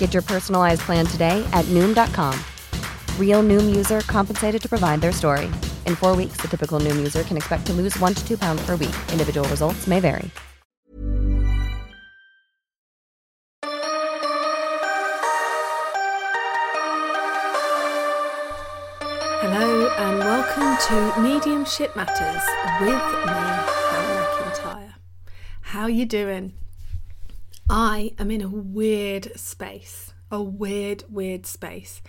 Get your personalized plan today at Noom.com. Real Noom user compensated to provide their story. In four weeks, the typical Noom user can expect to lose one to two pounds per week. Individual results may vary. Hello and welcome to Mediumship Matters with me, Hannah McIntyre. How you doing? I am in a weird space, a weird, weird space.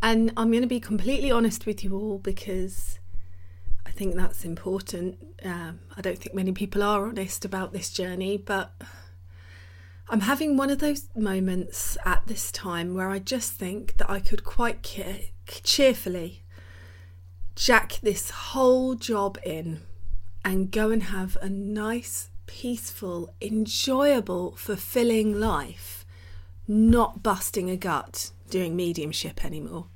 And I'm going to be completely honest with you all because I think that's important. Um, I don't think many people are honest about this journey, but I'm having one of those moments at this time where I just think that I could quite cheerfully jack this whole job in and go and have a nice, peaceful, enjoyable, fulfilling life, not busting a gut doing mediumship anymore.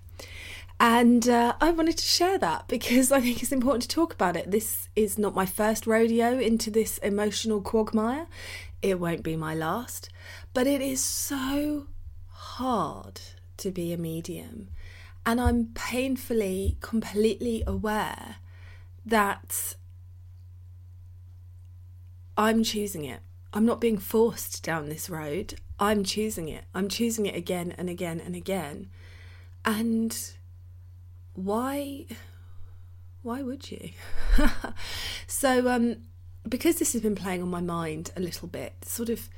And uh, I wanted to share that because I think it's important to talk about it. This is not my first rodeo into this emotional quagmire. It won't be my last. But it is so hard to be a medium. And I'm painfully, completely aware that I'm choosing it. I'm not being forced down this road. I'm choosing it. I'm choosing it again and again and again. And why why would you? so um because this has been playing on my mind a little bit, sort of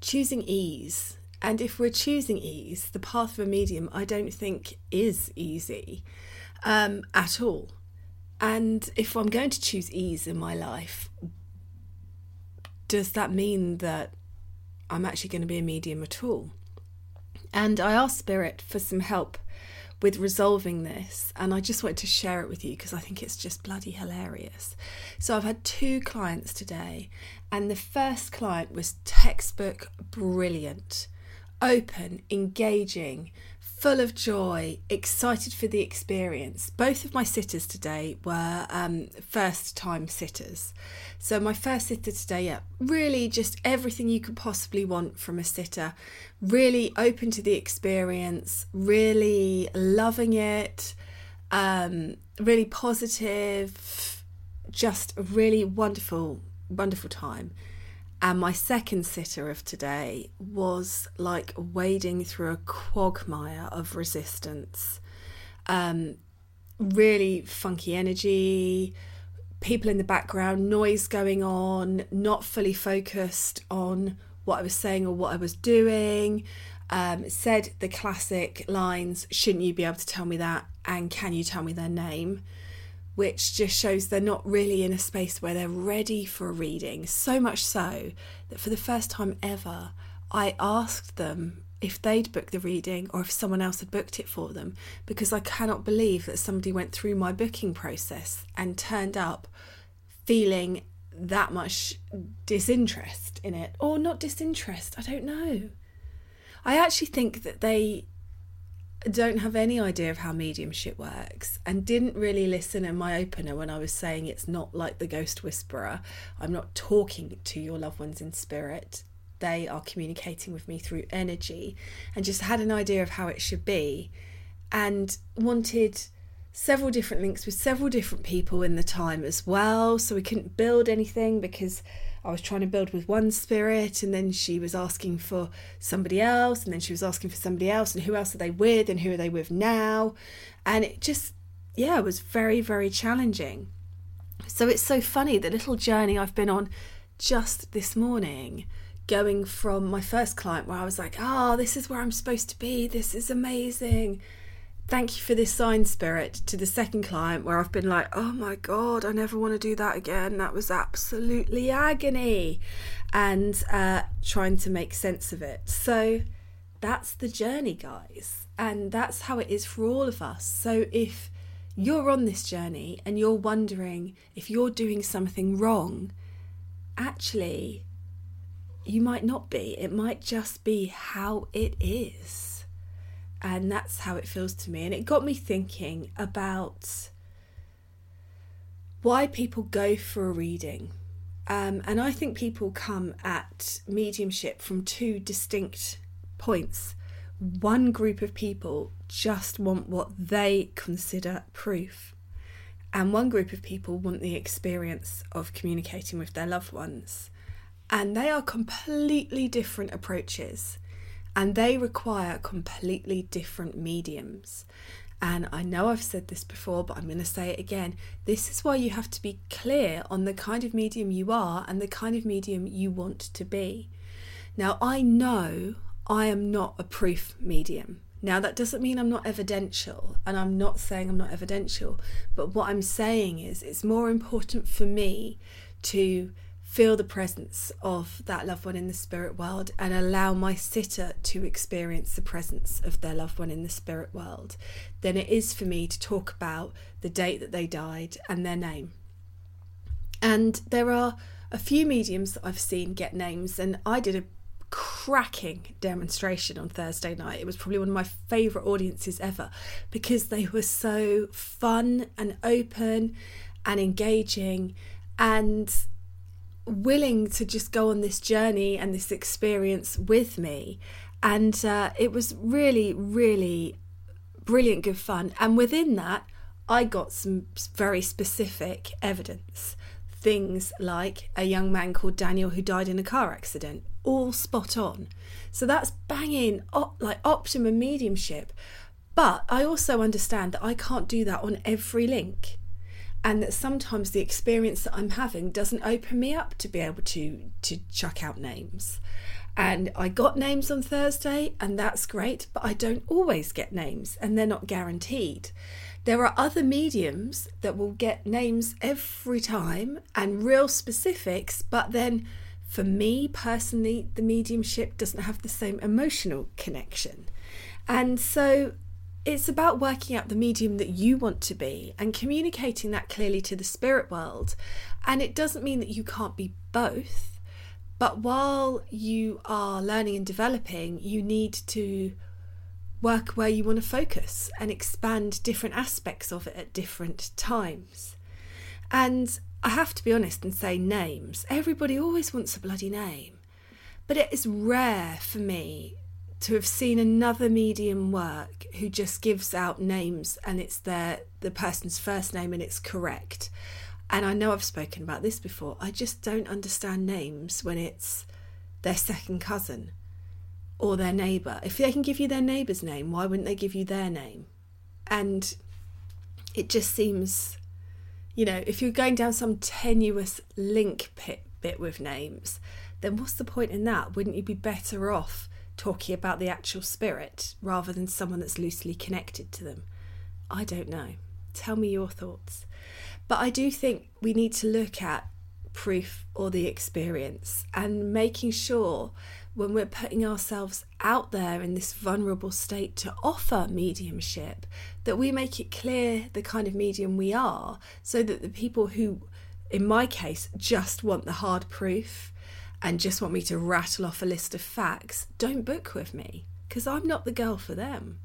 choosing ease and if we're choosing ease, the path of a medium, I don't think is easy um, at all. And if I'm going to choose ease in my life, does that mean that I'm actually going to be a medium at all? And I asked Spirit for some help with resolving this, and I just wanted to share it with you because I think it's just bloody hilarious. So, I've had two clients today, and the first client was textbook brilliant open, engaging, full of joy, excited for the experience. Both of my sitters today were um, first time sitters. So, my first sitter today, yeah, really just everything you could possibly want from a sitter. Really open to the experience, really loving it, um, really positive, just a really wonderful, wonderful time. And my second sitter of today was like wading through a quagmire of resistance. Um, really funky energy, people in the background, noise going on, not fully focused on what I was saying or what I was doing. Um, said the classic lines, shouldn't you be able to tell me that? And can you tell me their name? Which just shows they're not really in a space where they're ready for a reading. So much so that for the first time ever, I asked them if they'd booked the reading or if someone else had booked it for them because I cannot believe that somebody went through my booking process and turned up feeling that much disinterest in it or not disinterest I don't know I actually think that they don't have any idea of how mediumship works and didn't really listen in my opener when I was saying it's not like the ghost whisperer. I'm not talking to your loved ones in spirit. They are communicating with me through energy and just had an idea of how it should be and wanted several different links with several different people in the time as well. So we couldn't build anything because I was trying to build with one spirit and then she was asking for somebody else and then she was asking for somebody else and who else are they with and who are they with now and it just yeah it was very very challenging so it's so funny the little journey I've been on just this morning going from my first client where I was like, oh, this is where I'm supposed to be. This is amazing. Thank you for this sign spirit to the second client where I've been like, oh my God, I never want to do that again. That was absolutely agony. And uh, trying to make sense of it. So that's the journey, guys. And that's how it is for all of us. So if you're on this journey and you're wondering if you're doing something wrong, actually, you might not be. It might just be how it is. And that's how it feels to me. And it got me thinking about why people go for a reading. Um, and I think people come at mediumship from two distinct points. One group of people just want what they consider proof, and one group of people want the experience of communicating with their loved ones. And they are completely different approaches and they require completely different mediums. And I know I've said this before, but I'm going to say it again. This is why you have to be clear on the kind of medium you are and the kind of medium you want to be. Now, I know I am not a proof medium. Now, that doesn't mean I'm not evidential, and I'm not saying I'm not evidential, but what I'm saying is it's more important for me to feel the presence of that loved one in the spirit world and allow my sitter to experience the presence of their loved one in the spirit world than it is for me to talk about the date that they died and their name. And there are a few mediums that I've seen get names, and I did a cracking demonstration on Thursday night. It was probably one of my favourite audiences ever because they were so fun and open and engaging and willing to just go on this journey and this experience with me. And uh, it was really, really brilliant, good fun. And within that, I got some very specific evidence. Things like a young man called Daniel who died in a car accident, all spot on. So that's banging, op- like optimum mediumship. But I also understand that I can't do that on every link and that sometimes the experience that I'm having doesn't open me up to be able to to chuck out names. And I got names on Thursday, and that's great, but I don't always get names, and they're not guaranteed. There are other mediums that will get names every time and real specifics, but then for me personally, the mediumship doesn't have the same emotional connection. And so it's about working out the medium that you want to be and communicating that clearly to the spirit world. And it doesn't mean that you can't be both, but while you are learning and developing, you need to work where you want to focus and expand different aspects of it at different times. And I have to be honest and say names. Everybody always wants a bloody name. But it is rare for me to have seen another medium work who just gives out names and it's their the person's first name and it's correct. And I know I've spoken about this before. I just don't understand names when it's their second cousin or their neighbour. If they can give you their neighbour's name, why wouldn't they give you their name? And it just seems, you know, if you're going down some tenuous link pit bit with names, then what's the point in that? Wouldn't you be better off talking about the actual spirit rather than someone that's loosely connected to them? I don't know. Tell me your thoughts. But I do think we need to look at proof or the experience and making sure when we're putting ourselves out there in this vulnerable state to offer mediumship that we make it clear the kind of medium we are so that the people who in my case just want the hard proof and just want me to rattle off a list of facts don't book with me because I'm not the girl for them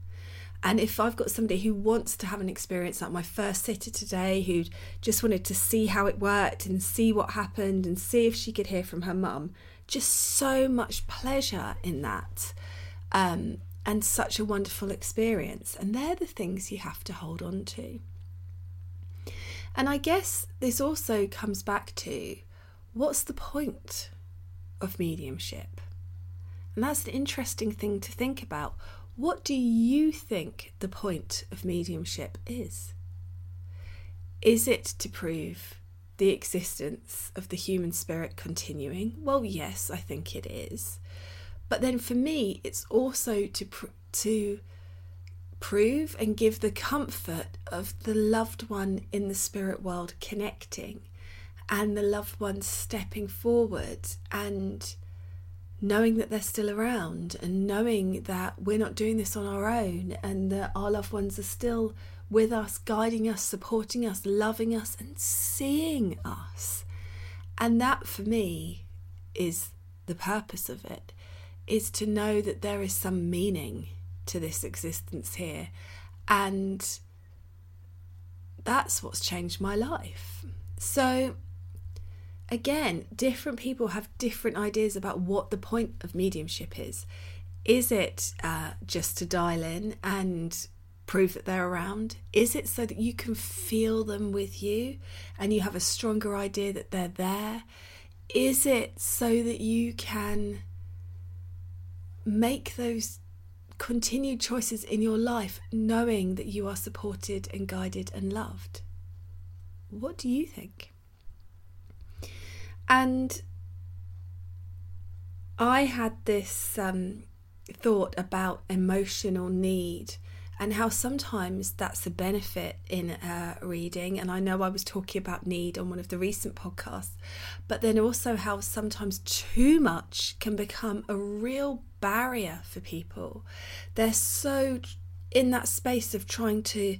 and if I've got somebody who wants to have an experience like my first sitter today, who just wanted to see how it worked and see what happened and see if she could hear from her mum, just so much pleasure in that. Um, and such a wonderful experience. And they're the things you have to hold on to. And I guess this also comes back to what's the point of mediumship? And that's an interesting thing to think about. What do you think the point of mediumship is? Is it to prove the existence of the human spirit continuing? Well, yes, I think it is. But then for me, it's also to pr- to prove and give the comfort of the loved one in the spirit world connecting and the loved ones stepping forward and knowing that they're still around and knowing that we're not doing this on our own and that our loved ones are still with us, guiding us, supporting us, loving us, and seeing us. And that for me is the purpose of it is to know that there is some meaning to this existence here and that's what's changed my life. So again, different people have different ideas about what the point of mediumship is. Is it uh, just to dial in and prove that they're around? Is it so that you can feel them with you and you have a stronger idea that they're there? Is it so that you can make those continued choices in your life knowing that you are supported and guided and loved? What do you think? And I had this um, thought about emotional need and how sometimes that's a benefit in a reading. And I know I was talking about need on one of the recent podcasts, but then also how sometimes too much can become a real barrier for people. They're so in that space of trying to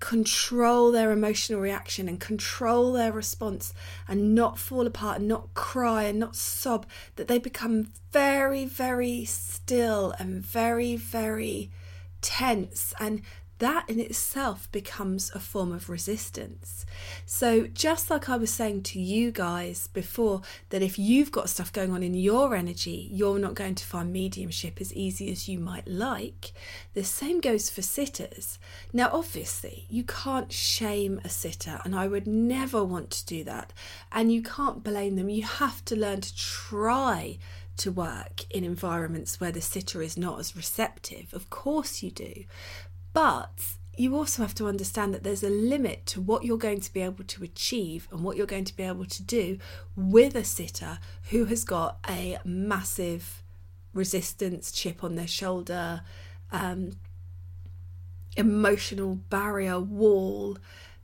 control their emotional reaction and control their response and not fall apart and not cry and not sob, that they become very, very still and very, very tense. And that in itself becomes a form of resistance. So, just like I was saying to you guys before, that if you've got stuff going on in your energy, you're not going to find mediumship as easy as you might like, the same goes for sitters. Now, obviously, you can't shame a sitter, and I would never want to do that, and you can't blame them. You have to learn to try to work in environments where the sitter is not as receptive. Of course, you do. But you also have to understand that there's a limit to what you're going to be able to achieve and what you're going to be able to do with a sitter who has got a massive resistance chip on their shoulder, um, emotional barrier wall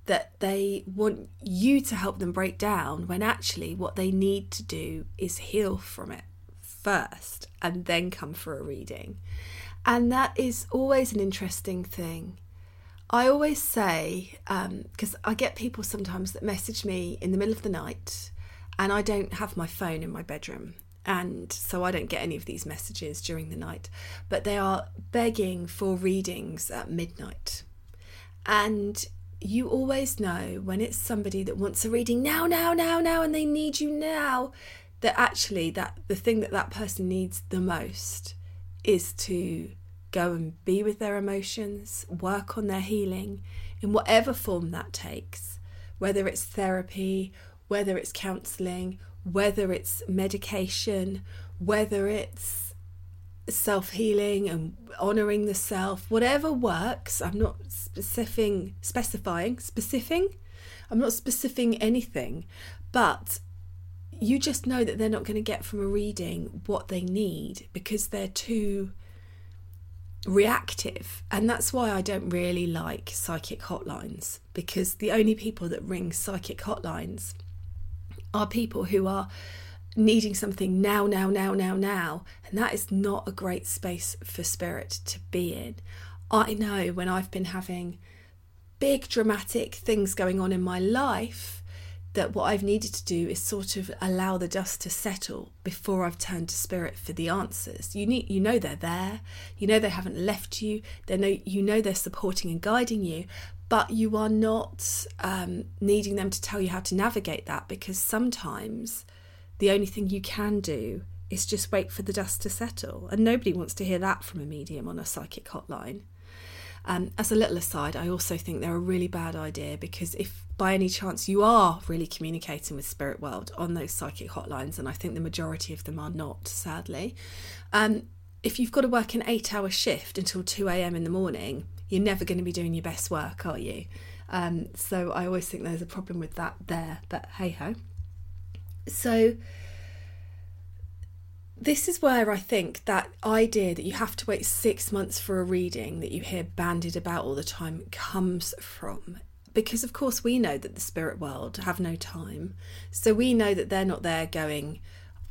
that they want you to help them break down when actually what they need to do is heal from it first and then come for a reading. And that is always an interesting thing. I always say, because um, I get people sometimes that message me in the middle of the night, and I don't have my phone in my bedroom. And so I don't get any of these messages during the night, but they are begging for readings at midnight. And you always know when it's somebody that wants a reading now, now, now, now, and they need you now, that actually that the thing that that person needs the most is to go and be with their emotions, work on their healing in whatever form that takes, whether it's therapy, whether it's counseling, whether it's medication, whether it's self healing and honoring the self, whatever works. I'm not specifying, specifying, specifying. I'm not specifying anything, but you just know that they're not going to get from a reading what they need because they're too reactive. And that's why I don't really like psychic hotlines because the only people that ring psychic hotlines are people who are needing something now, now, now, now, now. And that is not a great space for spirit to be in. I know when I've been having big dramatic things going on in my life that what I've needed to do is sort of allow the dust to settle before I've turned to spirit for the answers. You need you know they're there. You know they haven't left you. They know you know they're supporting and guiding you, but you are not um, needing them to tell you how to navigate that because sometimes the only thing you can do is just wait for the dust to settle. And nobody wants to hear that from a medium on a psychic hotline. Um, as a little aside, I also think they're a really bad idea because if by any chance you are really communicating with spirit world on those psychic hotlines, and I think the majority of them are not, sadly, um, if you've got to work an eight hour shift until 2 a.m. in the morning, you're never going to be doing your best work, are you? Um, so I always think there's a problem with that there, but hey ho. So this is where I think that idea that you have to wait six months for a reading that you hear bandied about all the time comes from. Because, of course, we know that the spirit world have no time. So we know that they're not there going,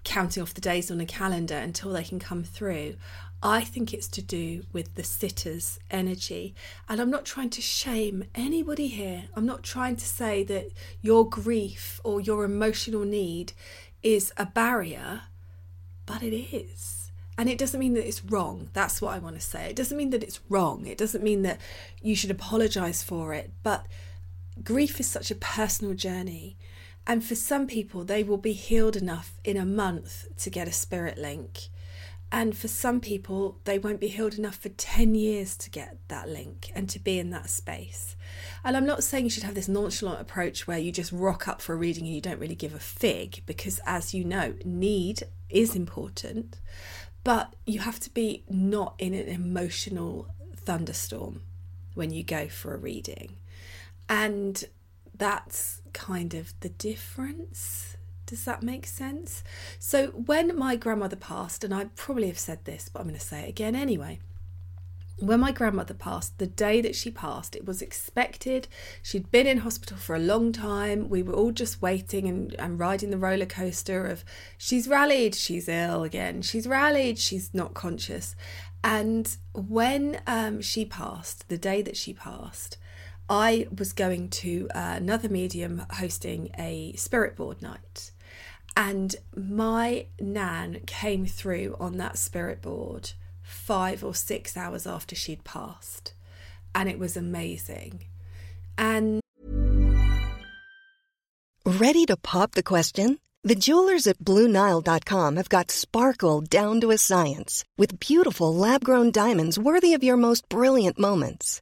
counting off the days on a calendar until they can come through. I think it's to do with the sitter's energy. And I'm not trying to shame anybody here. I'm not trying to say that your grief or your emotional need is a barrier but it is. And it doesn't mean that it's wrong. That's what I want to say. It doesn't mean that it's wrong. It doesn't mean that you should apologize for it. But grief is such a personal journey. And for some people, they will be healed enough in a month to get a spirit link. And for some people, they won't be healed enough for 10 years to get that link and to be in that space. And I'm not saying you should have this nonchalant approach where you just rock up for a reading and you don't really give a fig, because as you know, need is important, but you have to be not in an emotional thunderstorm when you go for a reading. And that's kind of the difference does that make sense? So, when my grandmother passed, and I probably have said this, but I'm going to say it again anyway. When my grandmother passed, the day that she passed, it was expected. She'd been in hospital for a long time. We were all just waiting and, and riding the roller coaster of she's rallied, she's ill again, she's rallied, she's not conscious. And when um, she passed, the day that she passed, I was going to uh, another medium hosting a spirit board night. And my nan came through on that spirit board five or six hours after she'd passed. And it was amazing. And Ready to pop the question? The jewelers at Bluenile.com have got sparkle down to a science with beautiful lab grown diamonds worthy of your most brilliant moments.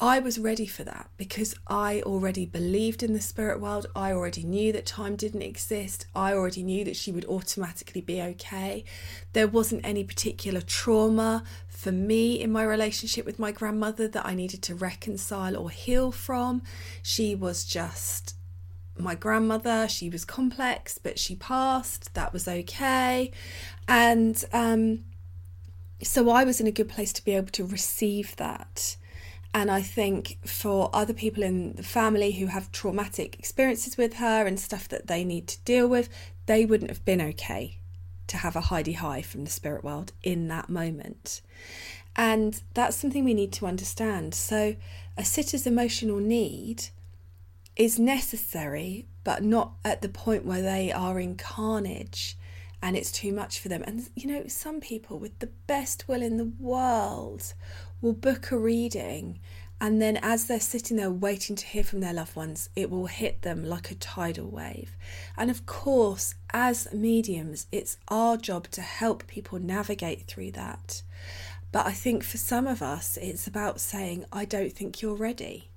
I was ready for that because I already believed in the spirit world. I already knew that time didn't exist. I already knew that she would automatically be okay. There wasn't any particular trauma for me in my relationship with my grandmother that I needed to reconcile or heal from. She was just my grandmother. She was complex, but she passed. That was okay. And um, so I was in a good place to be able to receive that. And I think for other people in the family who have traumatic experiences with her and stuff that they need to deal with, they wouldn't have been okay to have a Hi-de-Hi from the spirit world in that moment. And that's something we need to understand. So, a sitter's emotional need is necessary, but not at the point where they are in carnage and it's too much for them. And you know, some people with the best will in the world will book a reading and then as they're sitting there waiting to hear from their loved ones, it will hit them like a tidal wave. And of course, as mediums, it's our job to help people navigate through that. But I think for some of us, it's about saying, I don't think you're ready.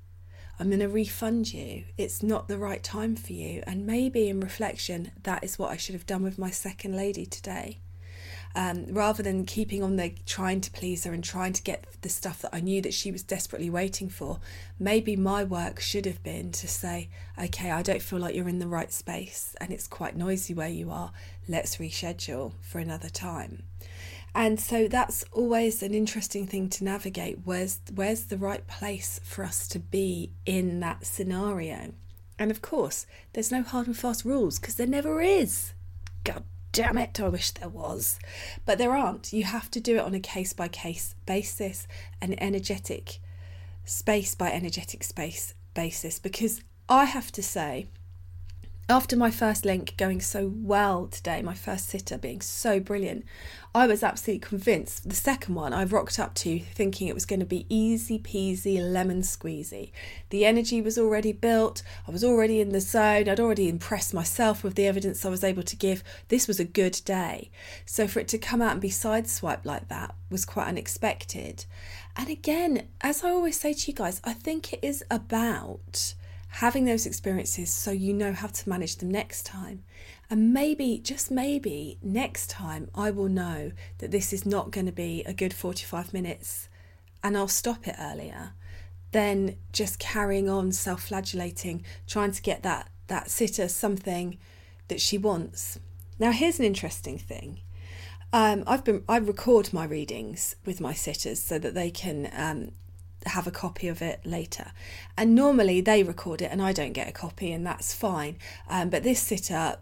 I'm going to refund you. It's not the right time for you. And maybe in reflection, that is what I should have done with my second lady today um, rather than keeping on the trying to please her and trying to get the stuff that I knew that she was desperately waiting for. Maybe my work should have been to say, okay, I don't feel like you're in the right space and it's quite noisy where you are. Let's reschedule for another time. And so that's always an interesting thing to navigate. Where's where's the right place for us to be in that scenario? And of course, there's no hard and fast rules because there never is. God damn it, I wish there was. But there aren't. You have to do it on a case by case basis, an energetic space by energetic space basis, because I have to say, after my first link going so well today, my first sitter being so brilliant, I was absolutely convinced. The second one I rocked up to thinking it was going to be easy peasy lemon squeezy. The energy was already built, I was already in the zone, I'd already impressed myself with the evidence I was able to give. This was a good day. So for it to come out and be sideswiped like that was quite unexpected. And again, as I always say to you guys, I think it is about having those experiences so you know how to manage them next time. And maybe, just maybe, next time I will know that this is not going to be a good 45 minutes and I'll stop it earlier than just carrying on self flagellating, trying to get that, that sitter something that she wants. Now, here's an interesting thing. Um, I've been I record my readings with my sitters so that they can um, have a copy of it later. And normally they record it and I don't get a copy, and that's fine. Um, but this sitter,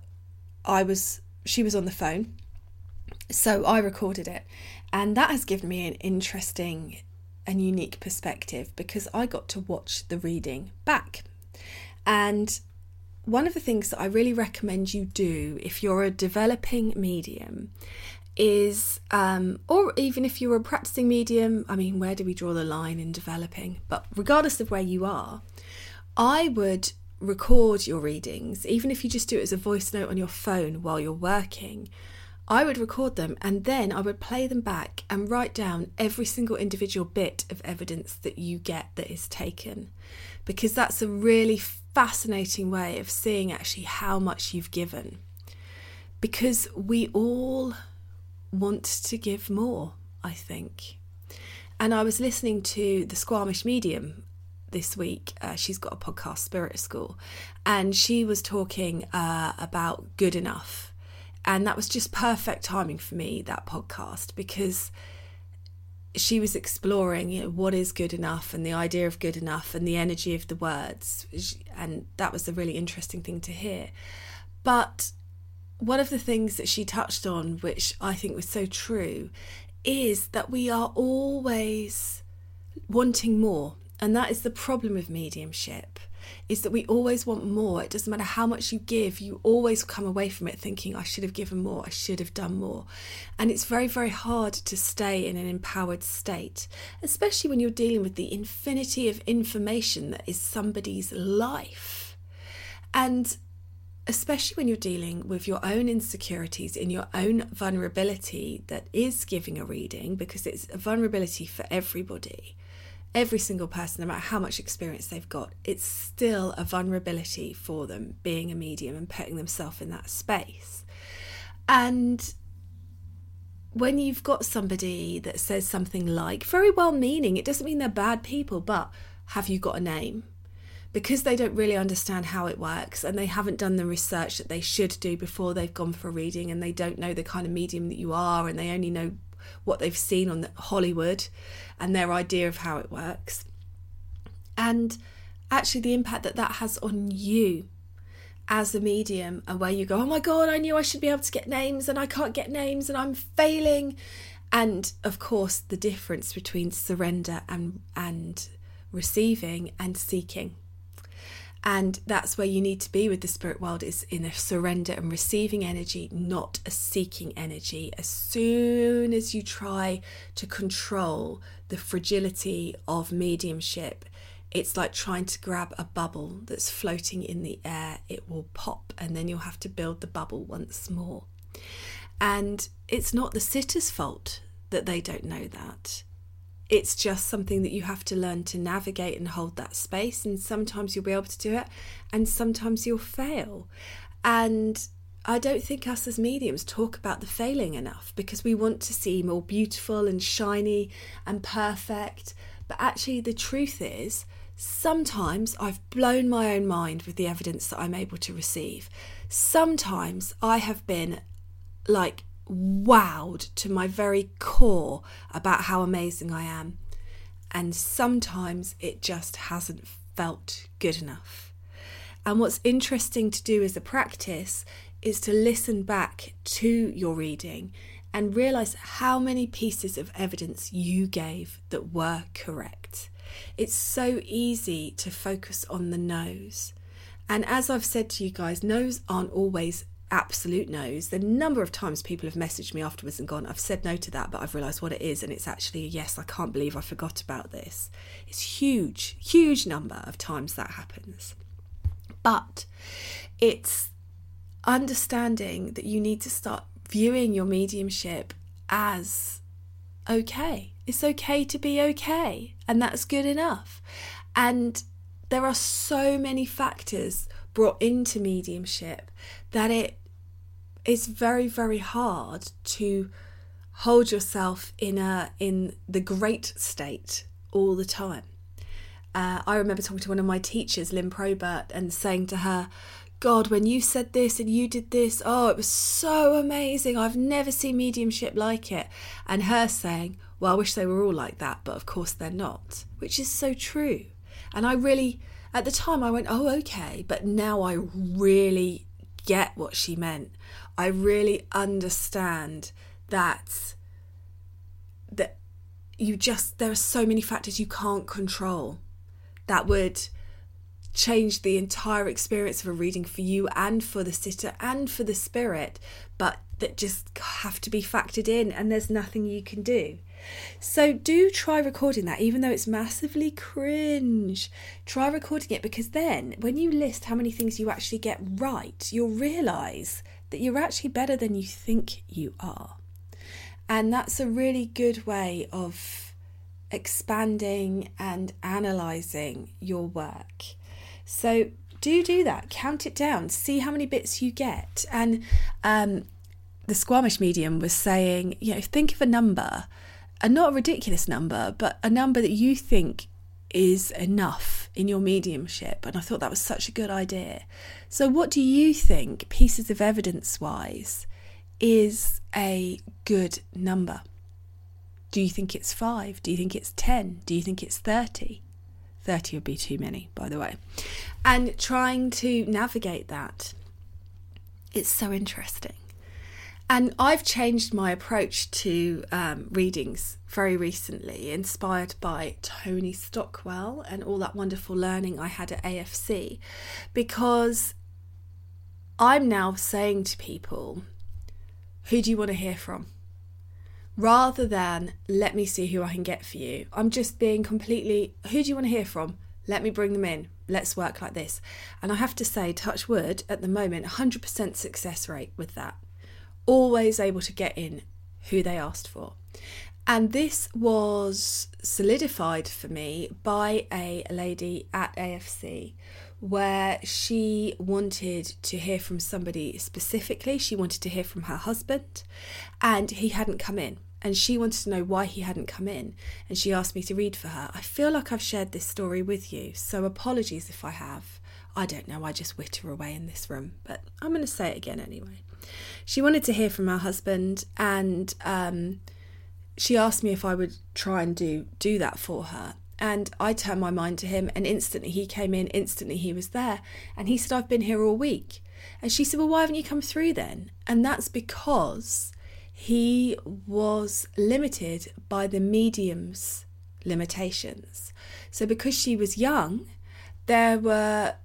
I was, she was on the phone, so I recorded it, and that has given me an interesting and unique perspective because I got to watch the reading back. And one of the things that I really recommend you do if you're a developing medium is, um, or even if you're a practicing medium, I mean, where do we draw the line in developing? But regardless of where you are, I would record your readings, even if you just do it as a voice note on your phone while you're working. I would record them and then I would play them back and write down every single individual bit of evidence that you get that is taken. Because that's a really fascinating way of seeing actually how much you've given. Because we all want to give more, I think. And I was listening to the Squamish Medium this week. Uh, she's got a podcast, Spirit School, and she was talking uh, about good enough. And that was just perfect timing for me, that podcast, because she was exploring you know, what is good enough and the idea of good enough and the energy of the words. And that was a really interesting thing to hear. But one of the things that she touched on, which I think was so true, is that we are always wanting more. And that is the problem with mediumship is that we always want more. It doesn't matter how much you give, you always come away from it thinking, I should have given more, I should have done more. And it's very, very hard to stay in an empowered state, especially when you're dealing with the infinity of information that is somebody's life. And especially when you're dealing with your own insecurities in your own vulnerability that is giving a reading because it's a vulnerability for everybody. Every single person no matter how much experience they've got it's still a vulnerability for them being a medium and putting themselves in that space. And when you've got somebody that says something like very well meaning it doesn't mean they're bad people but have you got a name because they don't really understand how it works and they haven't done the research that they should do before they've gone for a reading and they don't know the kind of medium that you are and they only know what they've seen on Hollywood and their idea of how it works. And actually, the impact that that has on you as a medium, and where you go, oh my God, I knew I should be able to get names and I can't get names and I'm failing. And of course, the difference between surrender and, and receiving and seeking. And that's where you need to be with the spirit world is in a surrender and receiving energy, not a seeking energy. As soon as you try to control the fragility of mediumship, it's like trying to grab a bubble that's floating in the air. It will pop, and then you'll have to build the bubble once more. And it's not the sitter's fault that they don't know that it's just something that you have to learn to navigate and hold that space. And sometimes you'll be able to do it, and sometimes you'll fail. And I don't think us as mediums talk about the failing enough because we want to seem all beautiful and shiny and perfect. But actually, the truth is, sometimes I've blown my own mind with the evidence that I'm able to receive. Sometimes I have been like wowed to my very core about how amazing I am. And sometimes it just hasn't felt good enough. And what's interesting to do as a practice is to listen back to your reading and realize how many pieces of evidence you gave that were correct. It's so easy to focus on the no's. And as I've said to you guys, no's aren't always absolute no's. The number of times people have messaged me afterwards and gone, I've said no to that, but I've realised what it is, and it's actually a yes, I can't believe I forgot about this. It's huge, huge number of times that happens. But it's understanding that you need to start viewing your mediumship as okay. It's okay to be okay, and that's good enough. And there are so many factors brought into mediumship that it is very very hard to hold yourself in a in the great state all the time. Uh, I remember talking to one of my teachers, Lynn Probert, and saying to her, God, when you said this and you did this, oh, it was so amazing. I've never seen mediumship like it. And her saying, Well, I wish they were all like that, but of course they're not, which is so true. And I really, at the time, I went, Oh, okay. But now I really get what she meant. I really understand that that you just there are so many factors you can't control that would change the entire experience of a reading for you and for the sitter and for the spirit, but that just have to be factored in and there's nothing you can do. So do try recording that, even though it's massively cringe. Try recording it because then when you list how many things you actually get right, you'll realise that you're actually better than you think you are. And that's a really good way of expanding and analysing your work. So do do that. Count it down. See how many bits you get. And um, the Squamish medium was saying, you know, think of a number and not a ridiculous number, but a number that you think is enough in your mediumship. And I thought that was such a good idea. So, what do you think, pieces of evidence wise, is a good number? Do you think it's five? Do you think it's 10? Do you think it's 30? 30 would be too many, by the way. And trying to navigate that, it's so interesting. And I've changed my approach to um, readings very recently, inspired by Tony Stockwell and all that wonderful learning I had at AFC, because I'm now saying to people, who do you want to hear from? Rather than let me see who I can get for you, I'm just being completely, who do you want to hear from? Let me bring them in. Let's work like this. And I have to say, touch wood, at the moment, 100% success rate with that always able to get in who they asked for. And this was solidified for me by a lady at AFC where she wanted to hear from somebody specifically. She wanted to hear from her husband, and he hadn't come in. and she wanted to know why he hadn't come in and she asked me to read for her. I feel like I've shared this story with you, so apologies if I have. I don't know, I just witter away in this room, but I'm going to say it again anyway. She wanted to hear from her husband and um, she asked me if I would try and do do that for her. And I turned my mind to him, and instantly he came in, instantly he was there. And he said, I've been here all week. And she said, Well, why haven't you come through then? And that's because he was limited by the medium's limitations. So, because she was young, there were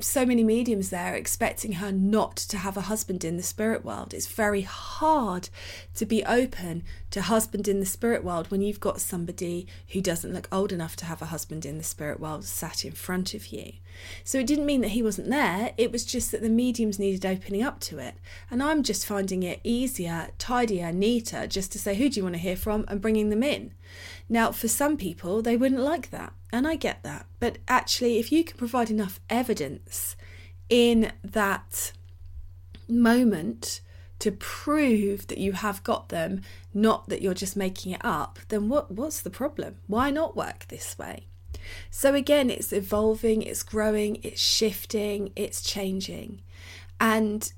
so many mediums there expecting her not to have a husband in the spirit world. It's very hard to be open to husband in the spirit world when you've got somebody who doesn't look old enough to have a husband in the spirit world sat in front of you. So it didn't mean that he wasn't there, it was just that the mediums needed opening up to it. And I'm just finding it easier, tidier, neater just to say, who do you want to hear from and bringing them in. Now, for some people, they wouldn't like that, and I get that. But actually, if you can provide enough evidence in that moment to prove that you have got them, not that you're just making it up, then what, what's the problem? Why not work this way? So, again, it's evolving, it's growing, it's shifting, it's changing. And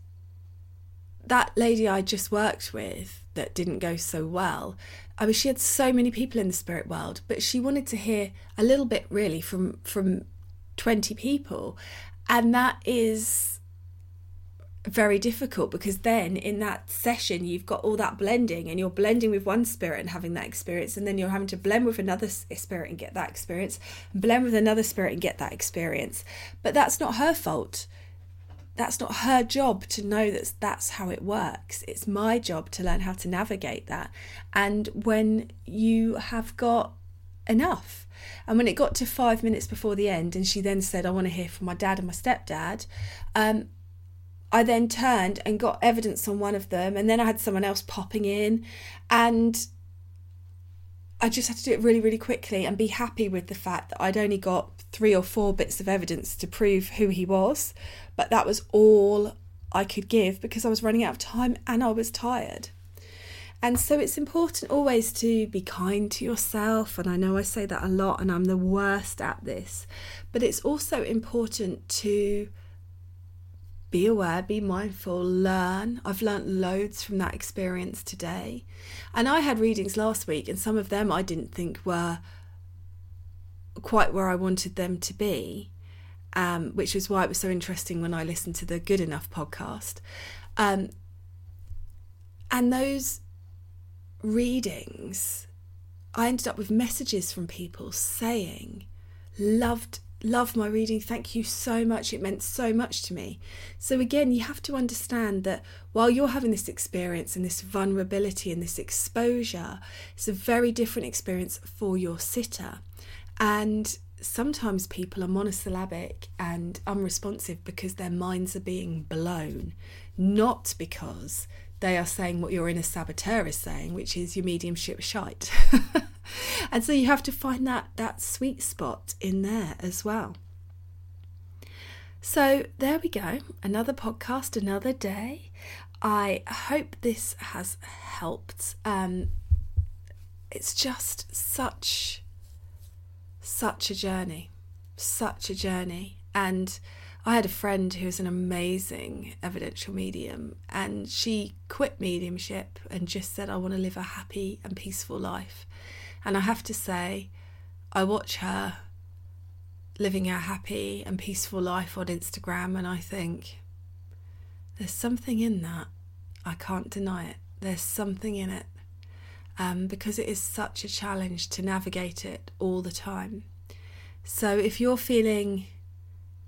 that lady I just worked with that didn't go so well, I mean, she had so many people in the spirit world, but she wanted to hear a little bit really from from 20 people. And that is very difficult because then in that session you've got all that blending and you're blending with one spirit and having that experience and then you're having to blend with another eh, spirit and get that experience blend with another spirit and get that experience but that's not her fault that's not her job to know that that's how it works. It's my job to learn how to navigate that. And when you have got enough, and when it got to five minutes before the end, and she then said, I want to hear from my dad and my stepdad, um, I then turned and got evidence on one of them, and then I had someone else popping in, and I just had to do it really, really quickly and be happy with the fact that I'd only got three or four bits of evidence to prove who he was, but that was all I could give because I was running out of time and I was tired. And so it's important always to be kind to yourself. And I know I say that a lot and I'm the worst at this, but it's also important to be aware, be mindful, learn. I've learnt loads from that experience today. And I had readings last week, and some of them I didn't think were quite where I wanted them to be, um, which was why it was so interesting when I listened to the Good Enough podcast. Um, and those readings, I ended up with messages from people saying, loved love my reading. Thank you so much. It meant so much to me. So, again, you have to understand that while you're having this experience and this vulnerability and this exposure, it's a very different experience for your sitter. And sometimes people are monosyllabic and unresponsive because their minds are being blown, not because they are saying what your inner saboteur is saying, which is your mediumship shite. and so you have to find that that sweet spot in there as well. So there we go, another podcast, another day. I hope this has helped. Um, it's just such, such a journey, such a journey, and I had a friend who was an amazing evidential medium, and she quit mediumship and just said, I want to live a happy and peaceful life. And I have to say, I watch her living a happy and peaceful life on Instagram, and I think, there's something in that. I can't deny it. There's something in it. Um, because it is such a challenge to navigate it all the time. So if you're feeling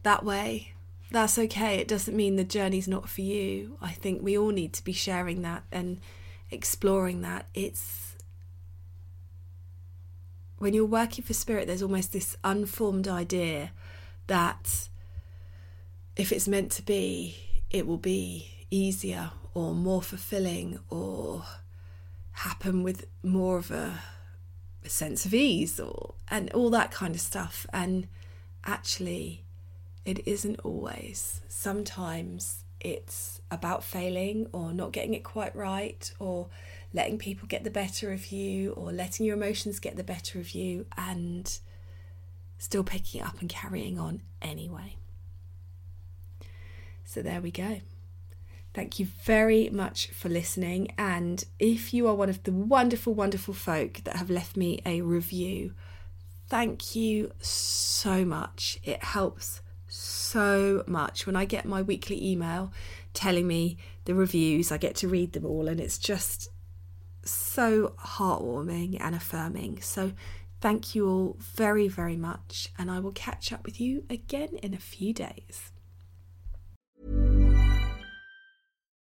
that way, that's okay. It doesn't mean the journey's not for you. I think we all need to be sharing that and exploring that. It's when you're working for spirit, there's almost this unformed idea that if it's meant to be, it will be easier or more fulfilling or happen with more of a, a sense of ease or and all that kind of stuff. And actually, it isn't always. Sometimes it's about failing or not getting it quite right or letting people get the better of you or letting your emotions get the better of you and still picking up and carrying on anyway. So there we go. Thank you very much for listening. And if you are one of the wonderful, wonderful folk that have left me a review, thank you so much. It helps so much. When I get my weekly email telling me the reviews, I get to read them all, and it's just so heartwarming and affirming. So, thank you all very, very much, and I will catch up with you again in a few days.